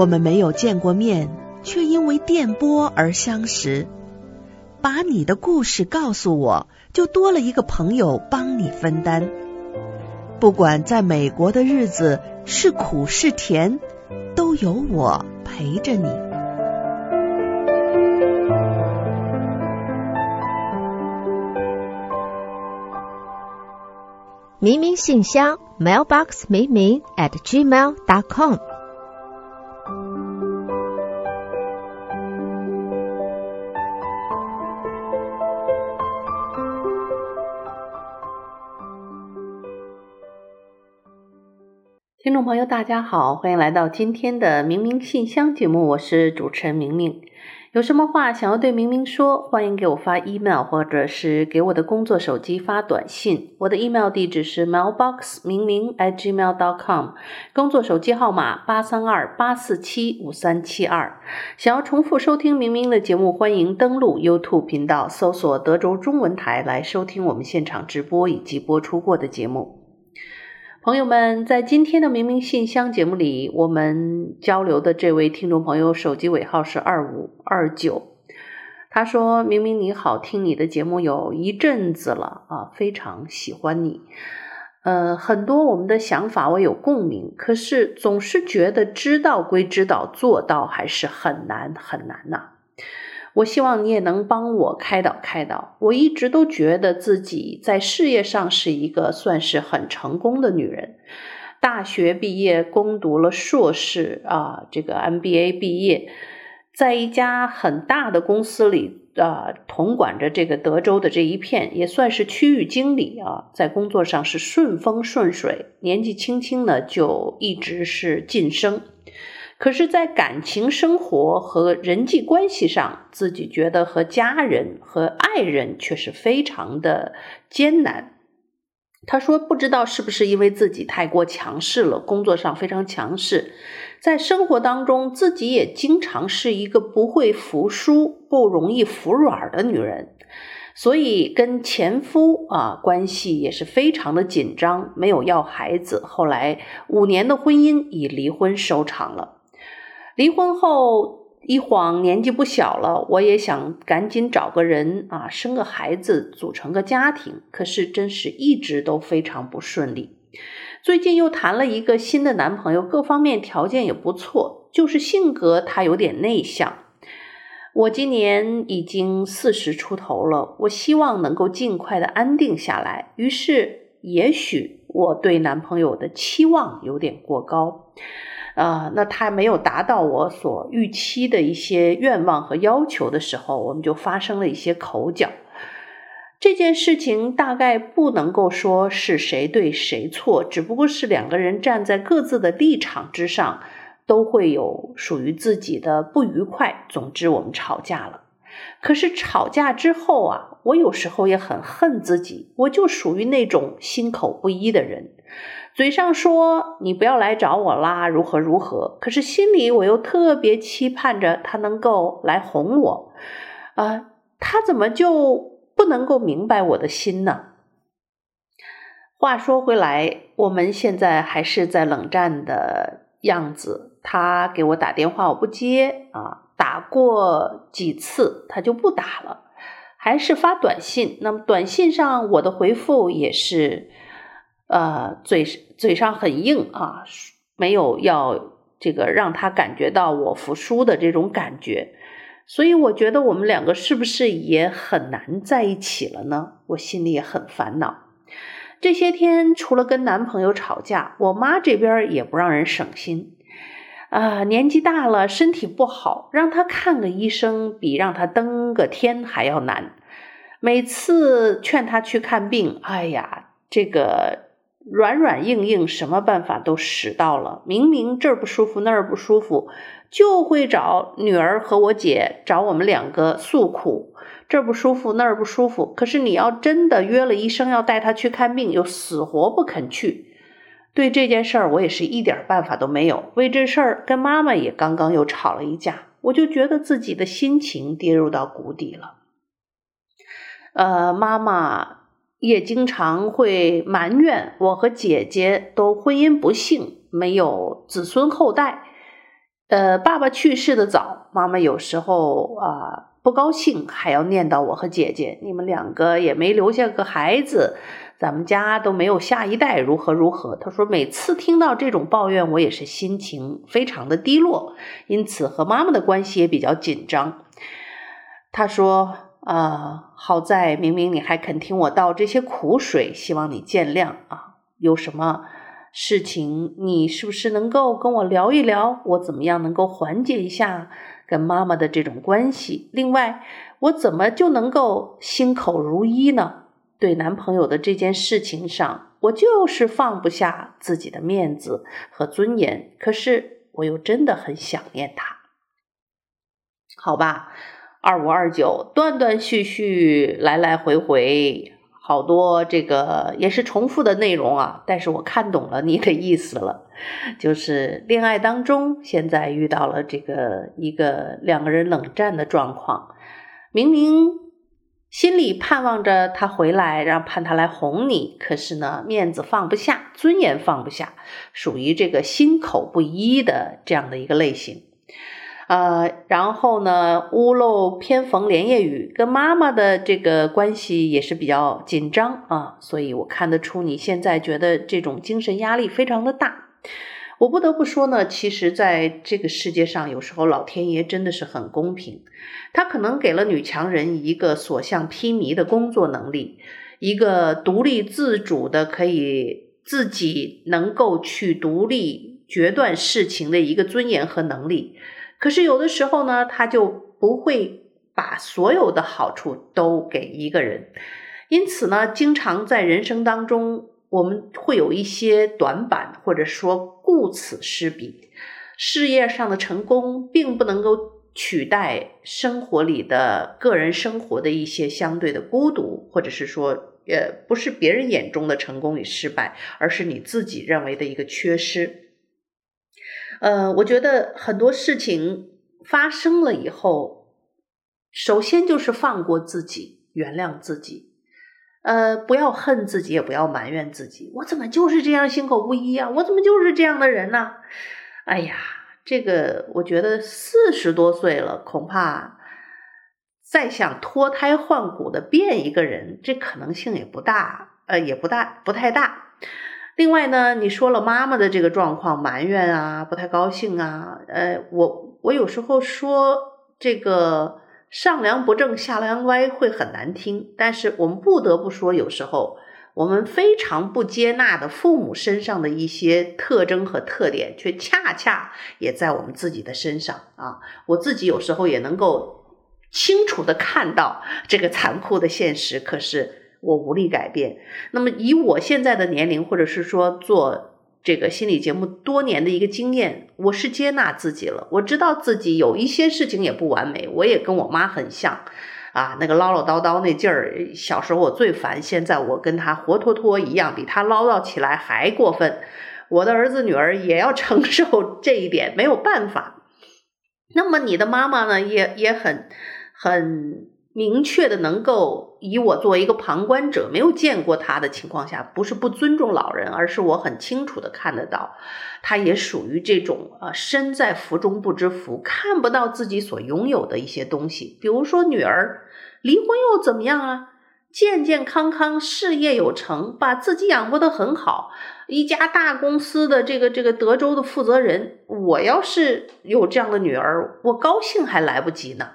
我们没有见过面，却因为电波而相识。把你的故事告诉我，就多了一个朋友帮你分担。不管在美国的日子是苦是甜，都有我陪着你。明明信箱，mailbox 明明 at gmail dot com。听众朋友，大家好，欢迎来到今天的明明信箱节目，我是主持人明明。有什么话想要对明明说，欢迎给我发 email，或者是给我的工作手机发短信。我的 email 地址是 mailbox 明明 at gmail dot com，工作手机号码八三二八四七五三七二。想要重复收听明明的节目，欢迎登录 YouTube 频道，搜索德州中文台来收听我们现场直播以及播出过的节目。朋友们，在今天的明明信箱节目里，我们交流的这位听众朋友手机尾号是二五二九，他说：“明明你好，听你的节目有一阵子了啊，非常喜欢你。呃，很多我们的想法我有共鸣，可是总是觉得知道归知道，做到还是很难很难呐。”我希望你也能帮我开导开导。我一直都觉得自己在事业上是一个算是很成功的女人。大学毕业，攻读了硕士啊，这个 MBA 毕业，在一家很大的公司里啊，统管着这个德州的这一片，也算是区域经理啊，在工作上是顺风顺水。年纪轻轻呢，就一直是晋升。可是，在感情生活和人际关系上，自己觉得和家人和爱人却是非常的艰难。他说：“不知道是不是因为自己太过强势了，工作上非常强势，在生活当中自己也经常是一个不会服输、不容易服软的女人，所以跟前夫啊关系也是非常的紧张，没有要孩子。后来五年的婚姻以离婚收场了。”离婚后一晃年纪不小了，我也想赶紧找个人啊，生个孩子，组成个家庭。可是真是一直都非常不顺利。最近又谈了一个新的男朋友，各方面条件也不错，就是性格他有点内向。我今年已经四十出头了，我希望能够尽快的安定下来。于是，也许我对男朋友的期望有点过高。啊、呃，那他没有达到我所预期的一些愿望和要求的时候，我们就发生了一些口角。这件事情大概不能够说是谁对谁错，只不过是两个人站在各自的立场之上，都会有属于自己的不愉快。总之，我们吵架了。可是吵架之后啊，我有时候也很恨自己，我就属于那种心口不一的人。嘴上说你不要来找我啦，如何如何，可是心里我又特别期盼着他能够来哄我，啊、他怎么就不能够明白我的心呢？话说回来，我们现在还是在冷战的样子。他给我打电话，我不接啊，打过几次他就不打了，还是发短信。那么短信上我的回复也是。呃，嘴嘴上很硬啊，没有要这个让他感觉到我服输的这种感觉，所以我觉得我们两个是不是也很难在一起了呢？我心里也很烦恼。这些天除了跟男朋友吵架，我妈这边也不让人省心啊，年纪大了，身体不好，让他看个医生比让他登个天还要难。每次劝他去看病，哎呀，这个。软软硬硬，什么办法都使到了。明明这儿不舒服，那儿不舒服，就会找女儿和我姐找我们两个诉苦。这儿不舒服，那儿不舒服。可是你要真的约了医生要带她去看病，又死活不肯去。对这件事儿，我也是一点办法都没有。为这事儿，跟妈妈也刚刚又吵了一架，我就觉得自己的心情跌入到谷底了。呃，妈妈。也经常会埋怨我和姐姐都婚姻不幸，没有子孙后代。呃，爸爸去世的早，妈妈有时候啊、不高兴，还要念叨我和姐姐，你们两个也没留下个孩子，咱们家都没有下一代，如何如何。他说每次听到这种抱怨，我也是心情非常的低落，因此和妈妈的关系也比较紧张。他说啊、呃，好在明明你还肯听我倒这些苦水，希望你见谅啊，有什么？事情，你是不是能够跟我聊一聊？我怎么样能够缓解一下跟妈妈的这种关系？另外，我怎么就能够心口如一呢？对男朋友的这件事情上，我就是放不下自己的面子和尊严，可是我又真的很想念他。好吧，二五二九，断断续续，来来回回。好多这个也是重复的内容啊，但是我看懂了你的意思了，就是恋爱当中现在遇到了这个一个两个人冷战的状况，明明心里盼望着他回来，然后盼他来哄你，可是呢，面子放不下，尊严放不下，属于这个心口不一的这样的一个类型。呃，然后呢，屋漏偏逢连夜雨，跟妈妈的这个关系也是比较紧张啊，所以我看得出你现在觉得这种精神压力非常的大。我不得不说呢，其实在这个世界上，有时候老天爷真的是很公平，他可能给了女强人一个所向披靡的工作能力，一个独立自主的可以自己能够去独立决断事情的一个尊严和能力。可是有的时候呢，他就不会把所有的好处都给一个人，因此呢，经常在人生当中，我们会有一些短板，或者说顾此失彼。事业上的成功并不能够取代生活里的个人生活的一些相对的孤独，或者是说，呃，不是别人眼中的成功与失败，而是你自己认为的一个缺失。呃，我觉得很多事情发生了以后，首先就是放过自己，原谅自己，呃，不要恨自己，也不要埋怨自己。我怎么就是这样心口不一啊？我怎么就是这样的人呢？哎呀，这个我觉得四十多岁了，恐怕再想脱胎换骨的变一个人，这可能性也不大，呃，也不大，不太大。另外呢，你说了妈妈的这个状况，埋怨啊，不太高兴啊，呃，我我有时候说这个上梁不正下梁歪会很难听，但是我们不得不说，有时候我们非常不接纳的父母身上的一些特征和特点，却恰恰也在我们自己的身上啊。我自己有时候也能够清楚地看到这个残酷的现实，可是。我无力改变。那么，以我现在的年龄，或者是说做这个心理节目多年的一个经验，我是接纳自己了。我知道自己有一些事情也不完美，我也跟我妈很像，啊，那个唠唠叨叨那劲儿，小时候我最烦，现在我跟他活脱脱一样，比他唠叨起来还过分。我的儿子女儿也要承受 这一点，没有办法。那么你的妈妈呢，也也很很。明确的能够以我作为一个旁观者，没有见过他的情况下，不是不尊重老人，而是我很清楚的看得到，他也属于这种啊身在福中不知福，看不到自己所拥有的一些东西。比如说女儿离婚又怎么样啊？健健康康，事业有成，把自己养活得很好，一家大公司的这个这个德州的负责人。我要是有这样的女儿，我高兴还来不及呢。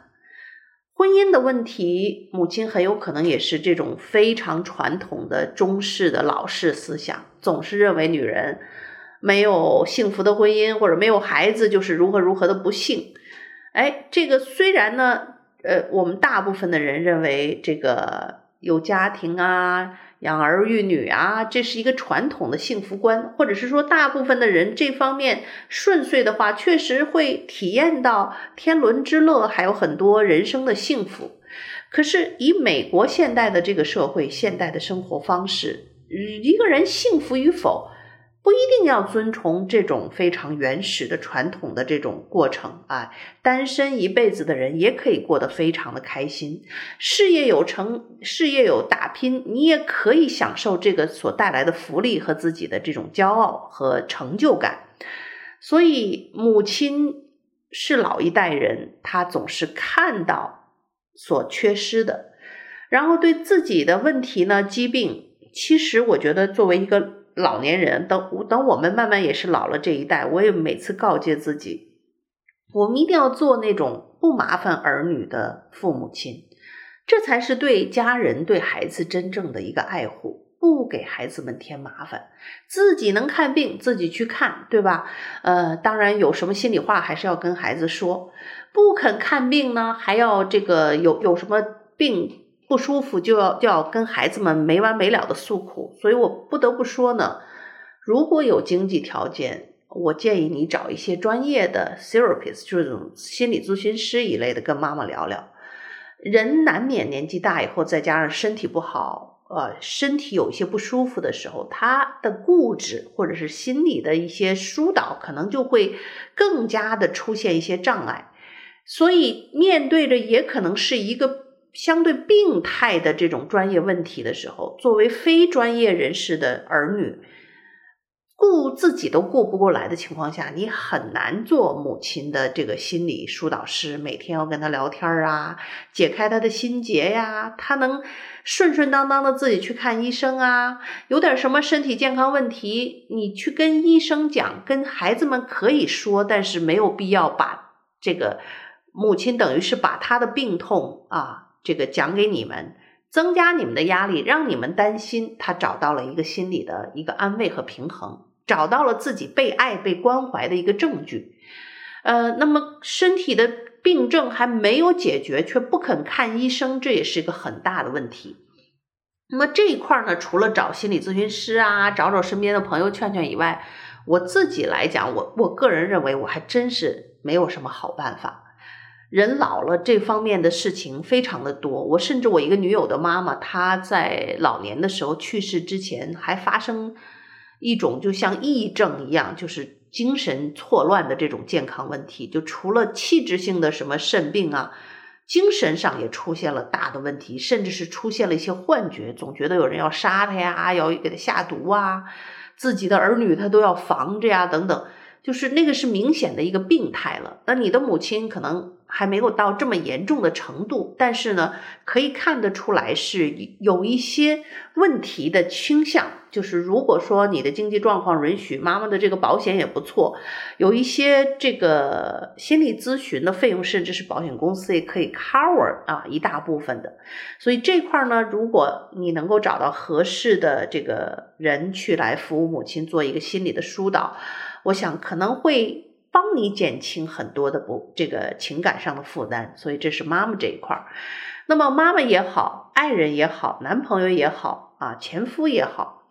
婚姻的问题，母亲很有可能也是这种非常传统的中式的老式思想，总是认为女人没有幸福的婚姻或者没有孩子就是如何如何的不幸。哎，这个虽然呢，呃，我们大部分的人认为这个有家庭啊。养儿育女啊，这是一个传统的幸福观，或者是说，大部分的人这方面顺遂的话，确实会体验到天伦之乐，还有很多人生的幸福。可是，以美国现代的这个社会、现代的生活方式，一个人幸福与否，不一定要遵从这种非常原始的传统的这种过程啊，单身一辈子的人也可以过得非常的开心，事业有成，事业有打拼，你也可以享受这个所带来的福利和自己的这种骄傲和成就感。所以，母亲是老一代人，他总是看到所缺失的，然后对自己的问题呢、疾病，其实我觉得作为一个老年人，等等我们慢慢也是老了这一代，我也每次告诫自己，我们一定要做那种不麻烦儿女的父母亲，这才是对家人、对孩子真正的一个爱护。不给孩子们添麻烦，自己能看病自己去看，对吧？呃，当然有什么心里话还是要跟孩子说。不肯看病呢，还要这个有有什么病不舒服就要就要跟孩子们没完没了的诉苦。所以我不得不说呢，如果有经济条件，我建议你找一些专业的 therapist，就是这种心理咨询师一类的，跟妈妈聊聊。人难免年纪大以后，再加上身体不好。呃，身体有一些不舒服的时候，他的固执或者是心理的一些疏导，可能就会更加的出现一些障碍。所以，面对着也可能是一个相对病态的这种专业问题的时候，作为非专业人士的儿女。顾自己都顾不过来的情况下，你很难做母亲的这个心理疏导师，每天要跟他聊天啊，解开他的心结呀，他能顺顺当当的自己去看医生啊，有点什么身体健康问题，你去跟医生讲，跟孩子们可以说，但是没有必要把这个母亲等于是把他的病痛啊，这个讲给你们。增加你们的压力，让你们担心。他找到了一个心理的一个安慰和平衡，找到了自己被爱、被关怀的一个证据。呃，那么身体的病症还没有解决，却不肯看医生，这也是一个很大的问题。那么这一块呢，除了找心理咨询师啊，找找身边的朋友劝劝以外，我自己来讲，我我个人认为，我还真是没有什么好办法。人老了，这方面的事情非常的多。我甚至我一个女友的妈妈，她在老年的时候去世之前，还发生一种就像抑郁症一样，就是精神错乱的这种健康问题。就除了器质性的什么肾病啊，精神上也出现了大的问题，甚至是出现了一些幻觉，总觉得有人要杀他呀，要给他下毒啊，自己的儿女他都要防着呀，等等。就是那个是明显的一个病态了。那你的母亲可能还没有到这么严重的程度，但是呢，可以看得出来是有一些问题的倾向。就是如果说你的经济状况允许，妈妈的这个保险也不错，有一些这个心理咨询的费用，甚至是保险公司也可以 cover 啊一大部分的。所以这块呢，如果你能够找到合适的这个人去来服务母亲，做一个心理的疏导。我想可能会帮你减轻很多的不这个情感上的负担，所以这是妈妈这一块儿。那么妈妈也好，爱人也好，男朋友也好啊，前夫也好，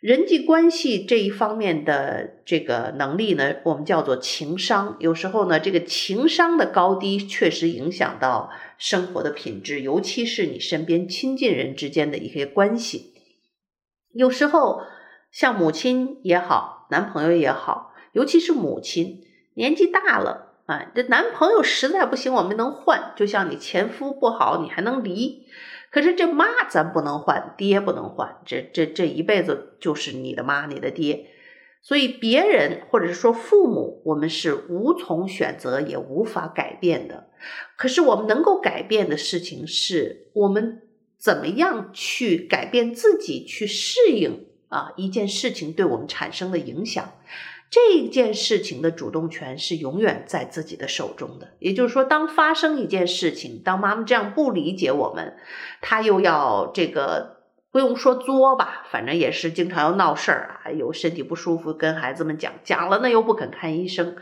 人际关系这一方面的这个能力呢，我们叫做情商。有时候呢，这个情商的高低确实影响到生活的品质，尤其是你身边亲近人之间的一些关系。有时候像母亲也好，男朋友也好。尤其是母亲年纪大了啊，这男朋友实在不行，我们能换。就像你前夫不好，你还能离。可是这妈咱不能换，爹不能换。这这这一辈子就是你的妈，你的爹。所以别人或者是说父母，我们是无从选择，也无法改变的。可是我们能够改变的事情，是我们怎么样去改变自己，去适应啊一件事情对我们产生的影响。这件事情的主动权是永远在自己的手中的。也就是说，当发生一件事情，当妈妈这样不理解我们，她又要这个不用说作吧，反正也是经常要闹事儿啊，有身体不舒服跟孩子们讲，讲了呢又不肯看医生，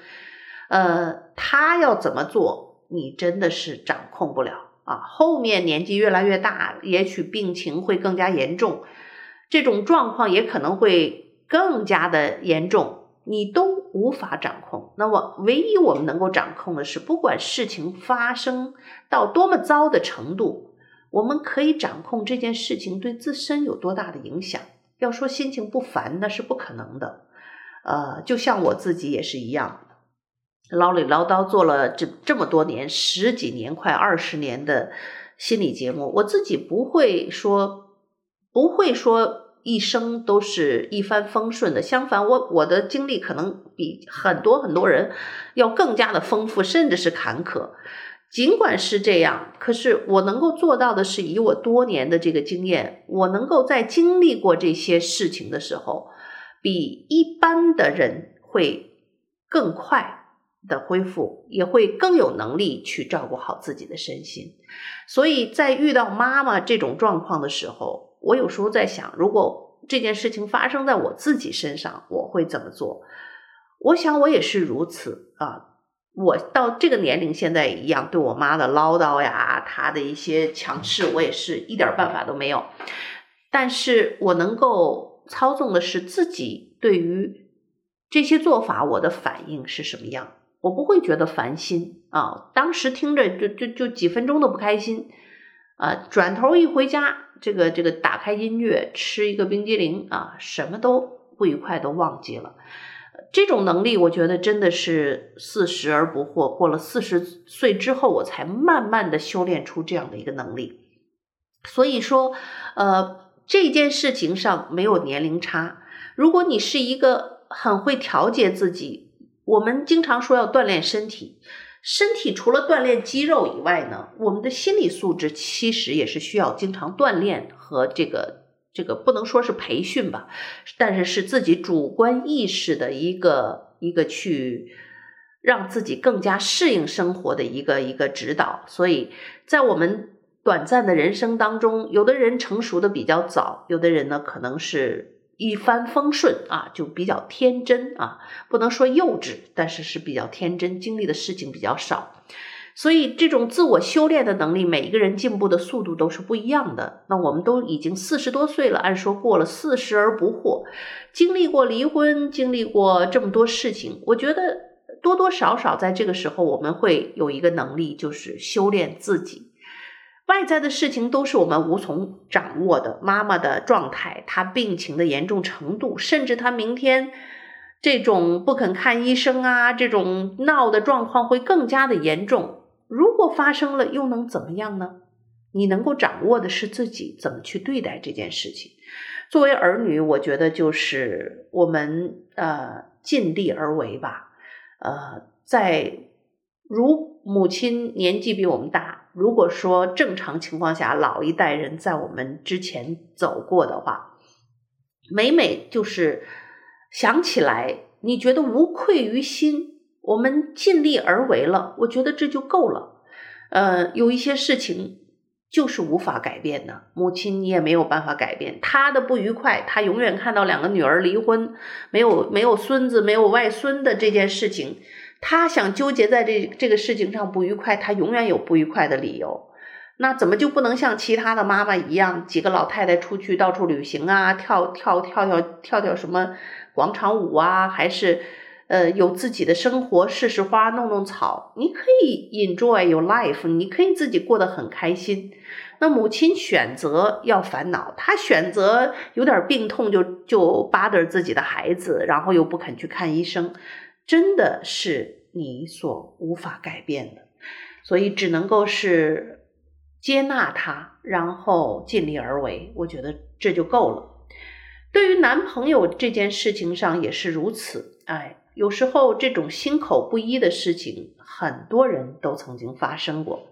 呃，她要怎么做，你真的是掌控不了啊。后面年纪越来越大，也许病情会更加严重，这种状况也可能会更加的严重。你都无法掌控，那么唯一我们能够掌控的是，不管事情发生到多么糟的程度，我们可以掌控这件事情对自身有多大的影响。要说心情不烦，那是不可能的。呃，就像我自己也是一样，唠里唠叨做了这这么多年，十几年，快二十年的心理节目，我自己不会说，不会说。一生都是一帆风顺的。相反，我我的经历可能比很多很多人要更加的丰富，甚至是坎坷。尽管是这样，可是我能够做到的是，以我多年的这个经验，我能够在经历过这些事情的时候，比一般的人会更快的恢复，也会更有能力去照顾好自己的身心。所以在遇到妈妈这种状况的时候，我有时候在想，如果这件事情发生在我自己身上，我会怎么做？我想我也是如此啊。我到这个年龄，现在一样，对我妈的唠叨呀，她的一些强势，我也是一点办法都没有。但是我能够操纵的是自己对于这些做法，我的反应是什么样？我不会觉得烦心啊。当时听着就就就几分钟都不开心啊，转头一回家，这个这个打开音乐，吃一个冰激凌啊，什么都不愉快都忘记了。这种能力，我觉得真的是四十而不惑。过了四十岁之后，我才慢慢的修炼出这样的一个能力。所以说，呃，这件事情上没有年龄差。如果你是一个很会调节自己，我们经常说要锻炼身体，身体除了锻炼肌肉以外呢，我们的心理素质其实也是需要经常锻炼和这个。这个不能说是培训吧，但是是自己主观意识的一个一个去让自己更加适应生活的一个一个指导。所以在我们短暂的人生当中，有的人成熟的比较早，有的人呢可能是一帆风顺啊，就比较天真啊，不能说幼稚，但是是比较天真，经历的事情比较少。所以，这种自我修炼的能力，每一个人进步的速度都是不一样的。那我们都已经四十多岁了，按说过了四十而不惑，经历过离婚，经历过这么多事情，我觉得多多少少在这个时候，我们会有一个能力，就是修炼自己。外在的事情都是我们无从掌握的，妈妈的状态，她病情的严重程度，甚至她明天。这种不肯看医生啊，这种闹的状况会更加的严重。如果发生了，又能怎么样呢？你能够掌握的是自己怎么去对待这件事情。作为儿女，我觉得就是我们呃尽力而为吧。呃，在如母亲年纪比我们大，如果说正常情况下老一代人在我们之前走过的话，每每就是想起来，你觉得无愧于心。我们尽力而为了，我觉得这就够了。呃，有一些事情就是无法改变的，母亲你也没有办法改变。她的不愉快，她永远看到两个女儿离婚，没有没有孙子，没有外孙的这件事情，她想纠结在这这个事情上不愉快，她永远有不愉快的理由。那怎么就不能像其他的妈妈一样，几个老太太出去到处旅行啊，跳跳跳跳跳跳什么广场舞啊，还是？呃，有自己的生活，试试花，弄弄草，你可以 enjoy your life，你可以自己过得很开心。那母亲选择要烦恼，她选择有点病痛就就 bother 自己的孩子，然后又不肯去看医生，真的是你所无法改变的，所以只能够是接纳他，然后尽力而为，我觉得这就够了。对于男朋友这件事情上也是如此，哎。有时候这种心口不一的事情，很多人都曾经发生过。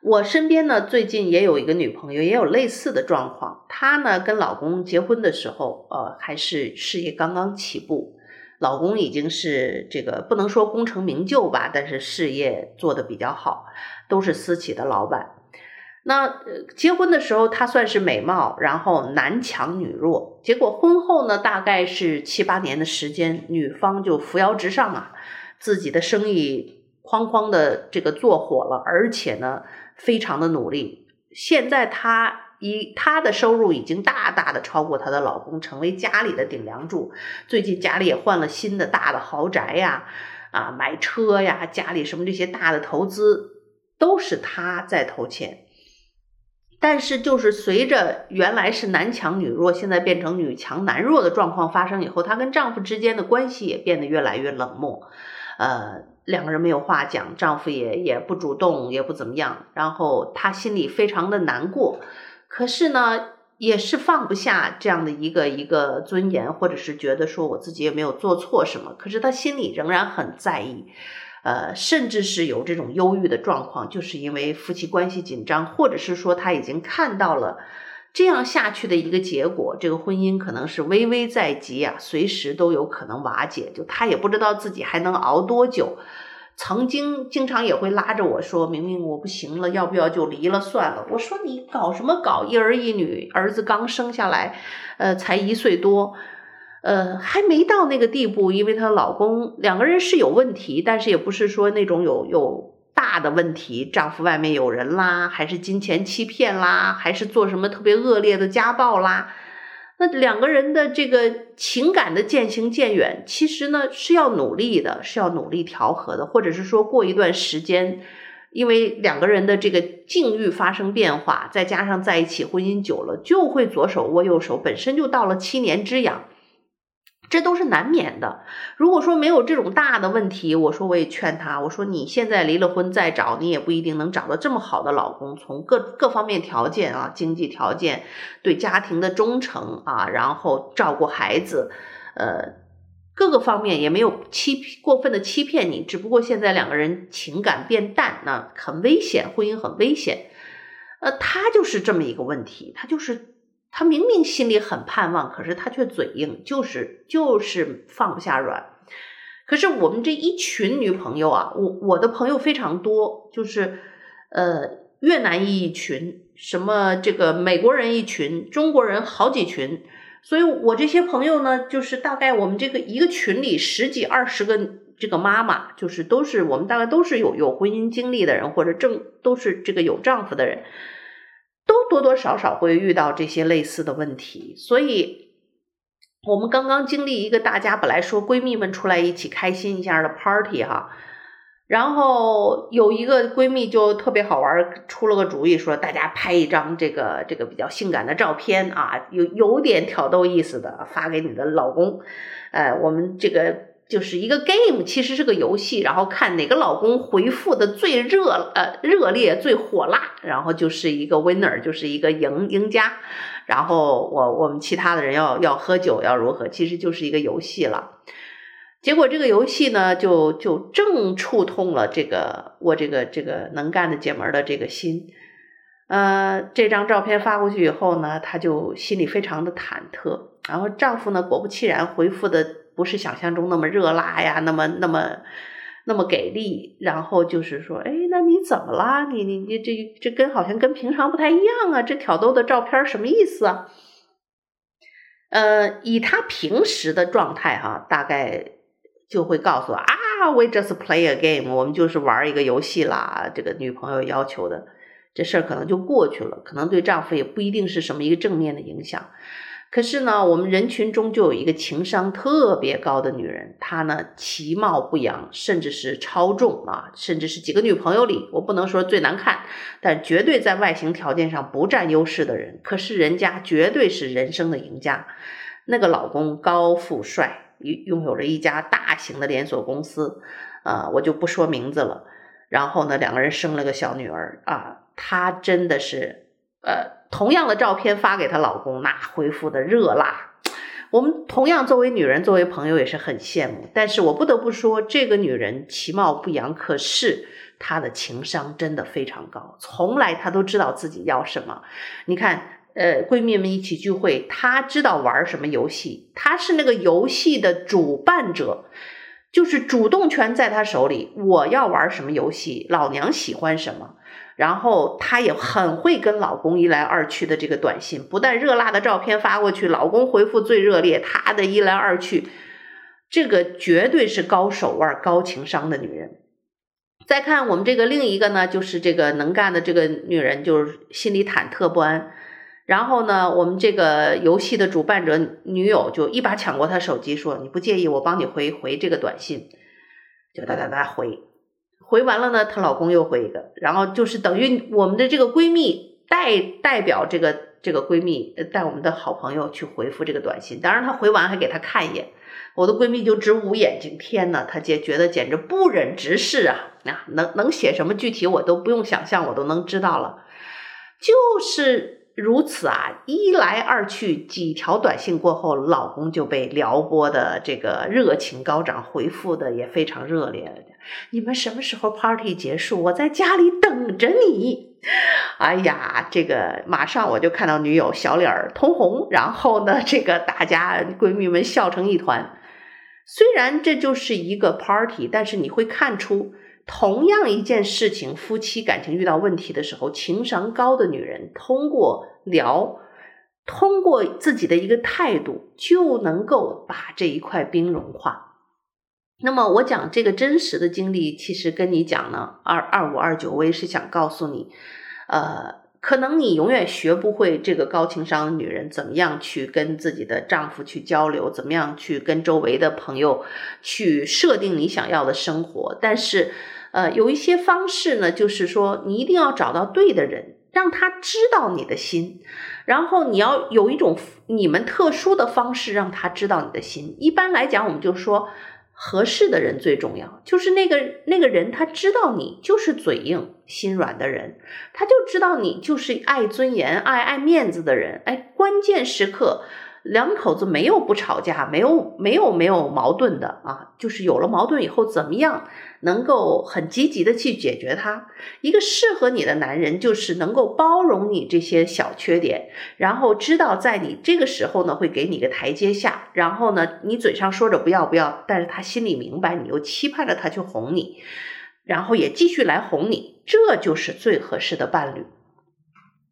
我身边呢，最近也有一个女朋友，也有类似的状况。她呢，跟老公结婚的时候，呃，还是事业刚刚起步，老公已经是这个不能说功成名就吧，但是事业做得比较好，都是私企的老板。那结婚的时候，他算是美貌，然后男强女弱。结果婚后呢，大概是七八年的时间，女方就扶摇直上啊，自己的生意哐哐的这个做火了，而且呢，非常的努力。现在她以她的收入已经大大的超过她的老公，成为家里的顶梁柱。最近家里也换了新的大的豪宅呀，啊，买车呀，家里什么这些大的投资都是她在投钱。但是，就是随着原来是男强女弱，现在变成女强男弱的状况发生以后，她跟丈夫之间的关系也变得越来越冷漠。呃，两个人没有话讲，丈夫也也不主动，也不怎么样。然后她心里非常的难过。可是呢，也是放不下这样的一个一个尊严，或者是觉得说我自己也没有做错什么，可是他心里仍然很在意，呃，甚至是有这种忧郁的状况，就是因为夫妻关系紧张，或者是说他已经看到了这样下去的一个结果，这个婚姻可能是危危在即啊，随时都有可能瓦解，就他也不知道自己还能熬多久。曾经经常也会拉着我说：“明明我不行了，要不要就离了算了？”我说：“你搞什么搞？一儿一女，儿子刚生下来，呃，才一岁多，呃，还没到那个地步。因为她老公两个人是有问题，但是也不是说那种有有大的问题，丈夫外面有人啦，还是金钱欺骗啦，还是做什么特别恶劣的家暴啦。”那两个人的这个情感的渐行渐远，其实呢是要努力的，是要努力调和的，或者是说过一段时间，因为两个人的这个境遇发生变化，再加上在一起婚姻久了，就会左手握右手，本身就到了七年之痒。这都是难免的。如果说没有这种大的问题，我说我也劝他，我说你现在离了婚再找，你也不一定能找到这么好的老公。从各各方面条件啊，经济条件，对家庭的忠诚啊，然后照顾孩子，呃，各个方面也没有欺过分的欺骗你。只不过现在两个人情感变淡，那很危险，婚姻很危险。呃，他就是这么一个问题，他就是。他明明心里很盼望，可是他却嘴硬，就是就是放不下软。可是我们这一群女朋友啊，我我的朋友非常多，就是呃越南一群，什么这个美国人一群，中国人好几群。所以我这些朋友呢，就是大概我们这个一个群里十几二十个这个妈妈，就是都是我们大概都是有有婚姻经历的人，或者正都是这个有丈夫的人。多多少少会遇到这些类似的问题，所以我们刚刚经历一个大家本来说闺蜜们出来一起开心一下的 party 哈，然后有一个闺蜜就特别好玩，出了个主意说大家拍一张这个这个比较性感的照片啊，有有点挑逗意思的发给你的老公，呃，我们这个。就是一个 game，其实是个游戏，然后看哪个老公回复的最热呃热烈最火辣，然后就是一个 winner，就是一个赢赢家。然后我我们其他的人要要喝酒要如何，其实就是一个游戏了。结果这个游戏呢，就就正触痛了这个我这个这个能干的姐们儿的这个心。呃，这张照片发过去以后呢，她就心里非常的忐忑。然后丈夫呢，果不其然回复的。不是想象中那么热辣呀，那么那么那么给力，然后就是说，哎，那你怎么啦？你你你这这跟好像跟平常不太一样啊，这挑逗的照片什么意思啊？呃，以他平时的状态哈，大概就会告诉我啊，we just play a game，我们就是玩一个游戏啦。这个女朋友要求的这事儿可能就过去了，可能对丈夫也不一定是什么一个正面的影响。可是呢，我们人群中就有一个情商特别高的女人，她呢其貌不扬，甚至是超重啊，甚至是几个女朋友里，我不能说最难看，但绝对在外形条件上不占优势的人。可是人家绝对是人生的赢家，那个老公高富帅，拥有着一家大型的连锁公司，啊，我就不说名字了。然后呢，两个人生了个小女儿啊，她真的是，呃。同样的照片发给她老公，那回复的热辣。我们同样作为女人，作为朋友也是很羡慕。但是我不得不说，这个女人其貌不扬，可是她的情商真的非常高。从来她都知道自己要什么。你看，呃，闺蜜们一起聚会，她知道玩什么游戏，她是那个游戏的主办者，就是主动权在她手里。我要玩什么游戏，老娘喜欢什么。然后她也很会跟老公一来二去的这个短信，不但热辣的照片发过去，老公回复最热烈，她的一来二去，这个绝对是高手腕、高情商的女人。再看我们这个另一个呢，就是这个能干的这个女人，就是心里忐忑不安。然后呢，我们这个游戏的主办者女友就一把抢过她手机，说：“你不介意我帮你回回这个短信？”就哒哒哒回。回完了呢，她老公又回一个，然后就是等于我们的这个闺蜜代代表这个这个闺蜜带我们的好朋友去回复这个短信。当然，她回完还给她看一眼，我的闺蜜就直捂眼睛。天呐，她姐觉得简直不忍直视啊！啊，能能写什么具体我都不用想象，我都能知道了。就是如此啊，一来二去，几条短信过后，老公就被撩拨的这个热情高涨，回复的也非常热烈。你们什么时候 party 结束？我在家里等着你。哎呀，这个马上我就看到女友小脸儿通红，然后呢，这个大家闺蜜们笑成一团。虽然这就是一个 party，但是你会看出。同样一件事情，夫妻感情遇到问题的时候，情商高的女人通过聊，通过自己的一个态度，就能够把这一块冰融化。那么我讲这个真实的经历，其实跟你讲呢，二二五二九，我也是想告诉你，呃，可能你永远学不会这个高情商的女人怎么样去跟自己的丈夫去交流，怎么样去跟周围的朋友去设定你想要的生活，但是。呃，有一些方式呢，就是说你一定要找到对的人，让他知道你的心，然后你要有一种你们特殊的方式让他知道你的心。一般来讲，我们就说合适的人最重要，就是那个那个人他知道你就是嘴硬心软的人，他就知道你就是爱尊严、爱爱面子的人。哎，关键时刻。两口子没有不吵架，没有没有没有矛盾的啊，就是有了矛盾以后，怎么样能够很积极的去解决它？一个适合你的男人，就是能够包容你这些小缺点，然后知道在你这个时候呢，会给你个台阶下，然后呢，你嘴上说着不要不要，但是他心里明白，你又期盼着他去哄你，然后也继续来哄你，这就是最合适的伴侣。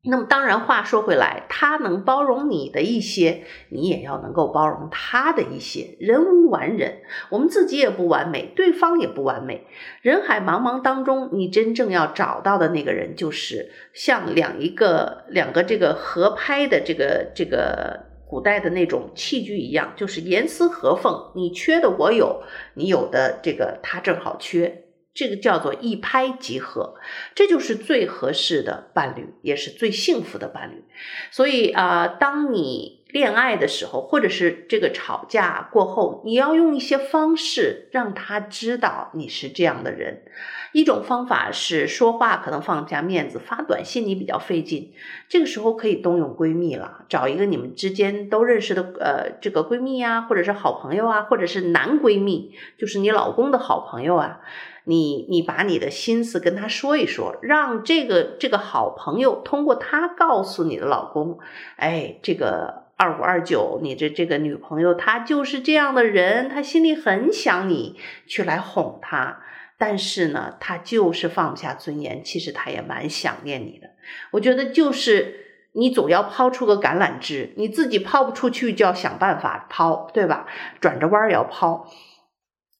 那么当然，话说回来，他能包容你的一些，你也要能够包容他的一些。人无完人，我们自己也不完美，对方也不完美。人海茫茫当中，你真正要找到的那个人，就是像两一个两个这个合拍的这个这个古代的那种器具一样，就是严丝合缝，你缺的我有，你有的这个他正好缺。这个叫做一拍即合，这就是最合适的伴侣，也是最幸福的伴侣。所以啊、当你恋爱的时候，或者是这个吵架过后，你要用一些方式让他知道你是这样的人。一种方法是说话可能放不下面子，发短信你比较费劲，这个时候可以动用闺蜜了，找一个你们之间都认识的呃这个闺蜜啊，或者是好朋友啊，或者是男闺蜜，就是你老公的好朋友啊。你你把你的心思跟他说一说，让这个这个好朋友通过他告诉你的老公，哎，这个二五二九，你这这个女朋友她就是这样的人，她心里很想你去来哄她，但是呢，她就是放不下尊严，其实她也蛮想念你的。我觉得就是你总要抛出个橄榄枝，你自己抛不出去就要想办法抛，对吧？转着弯儿要抛。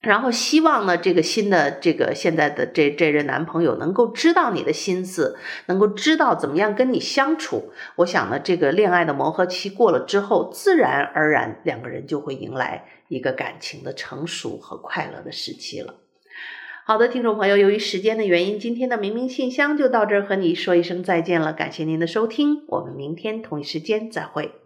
然后希望呢，这个新的这个现在的这这任男朋友能够知道你的心思，能够知道怎么样跟你相处。我想呢，这个恋爱的磨合期过了之后，自然而然两个人就会迎来一个感情的成熟和快乐的时期了。好的，听众朋友，由于时间的原因，今天的明明信箱就到这儿，和你说一声再见了。感谢您的收听，我们明天同一时间再会。